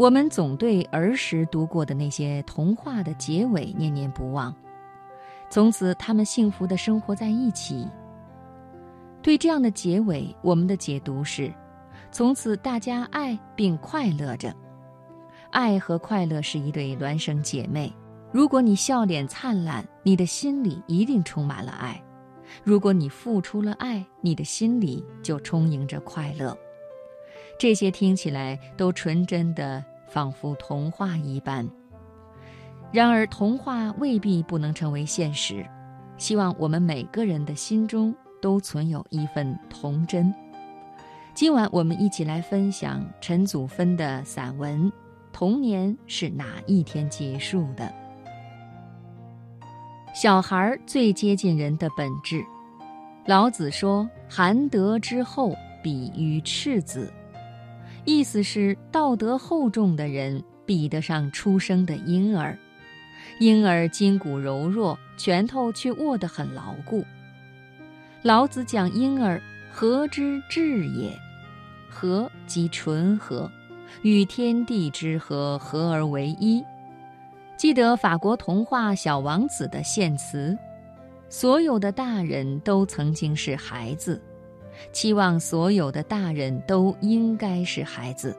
我们总对儿时读过的那些童话的结尾念念不忘，从此他们幸福的生活在一起。对这样的结尾，我们的解读是：从此大家爱并快乐着。爱和快乐是一对孪生姐妹。如果你笑脸灿烂，你的心里一定充满了爱；如果你付出了爱，你的心里就充盈着快乐。这些听起来都纯真的，仿佛童话一般。然而，童话未必不能成为现实。希望我们每个人的心中都存有一份童真。今晚我们一起来分享陈祖芬的散文《童年是哪一天结束的》。小孩最接近人的本质。老子说：“含德之后，比于赤子。”意思是道德厚重的人比得上出生的婴儿。婴儿筋骨柔弱，拳头却握得很牢固。老子讲婴儿，和之至也？和即纯和，与天地之和合而为一。记得法国童话《小王子》的献词：所有的大人都曾经是孩子，期望所有的大人都应该是孩子。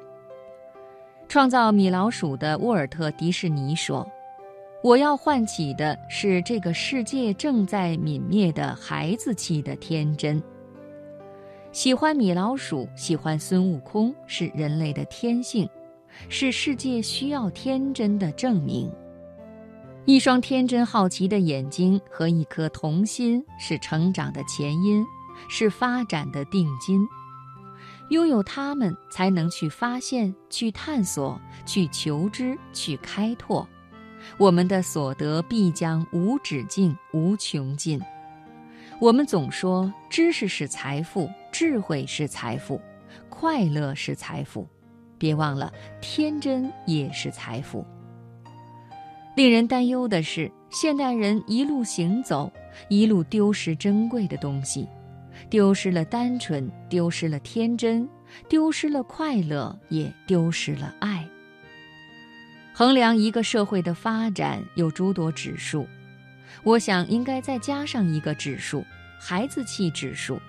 创造米老鼠的沃尔特·迪士尼说：“我要唤起的是这个世界正在泯灭的孩子气的天真。喜欢米老鼠，喜欢孙悟空，是人类的天性，是世界需要天真的证明。”一双天真好奇的眼睛和一颗童心是成长的前因，是发展的定金。拥有它们，才能去发现、去探索、去求知、去开拓。我们的所得必将无止境、无穷尽。我们总说知识是财富，智慧是财富，快乐是财富，别忘了天真也是财富。令人担忧的是，现代人一路行走，一路丢失珍贵的东西，丢失了单纯，丢失了天真，丢失了快乐，也丢失了爱。衡量一个社会的发展有诸多指数，我想应该再加上一个指数——孩子气指数，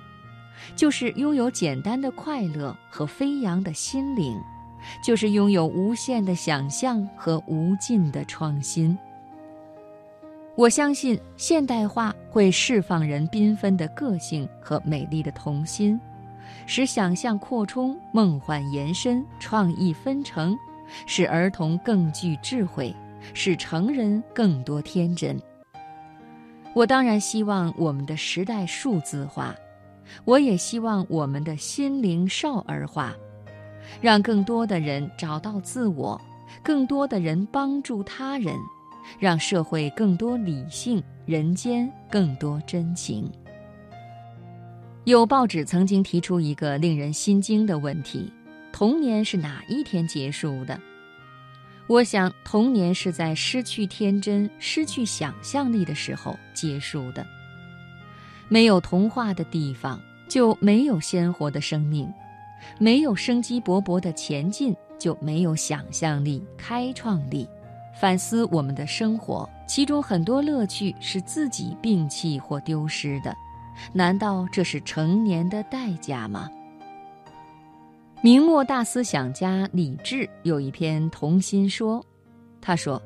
就是拥有简单的快乐和飞扬的心灵。就是拥有无限的想象和无尽的创新。我相信现代化会释放人缤纷的个性和美丽的童心，使想象扩充、梦幻延伸、创意纷呈，使儿童更具智慧，使成人更多天真。我当然希望我们的时代数字化，我也希望我们的心灵少儿化。让更多的人找到自我，更多的人帮助他人，让社会更多理性，人间更多真情。有报纸曾经提出一个令人心惊的问题：童年是哪一天结束的？我想，童年是在失去天真、失去想象力的时候结束的。没有童话的地方，就没有鲜活的生命。没有生机勃勃的前进，就没有想象力、开创力。反思我们的生活，其中很多乐趣是自己摒弃或丢失的，难道这是成年的代价吗？明末大思想家李治有一篇《童心说》，他说：“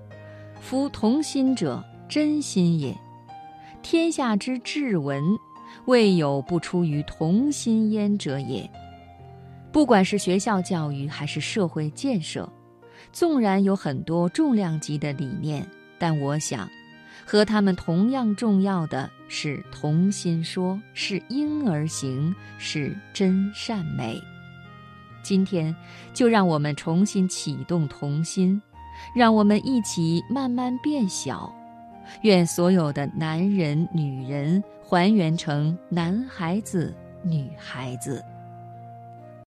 夫童心者，真心也。天下之至文，未有不出于童心焉者也。”不管是学校教育还是社会建设，纵然有很多重量级的理念，但我想，和他们同样重要的是童心说，是婴儿行，是真善美。今天，就让我们重新启动童心，让我们一起慢慢变小。愿所有的男人、女人还原成男孩子、女孩子。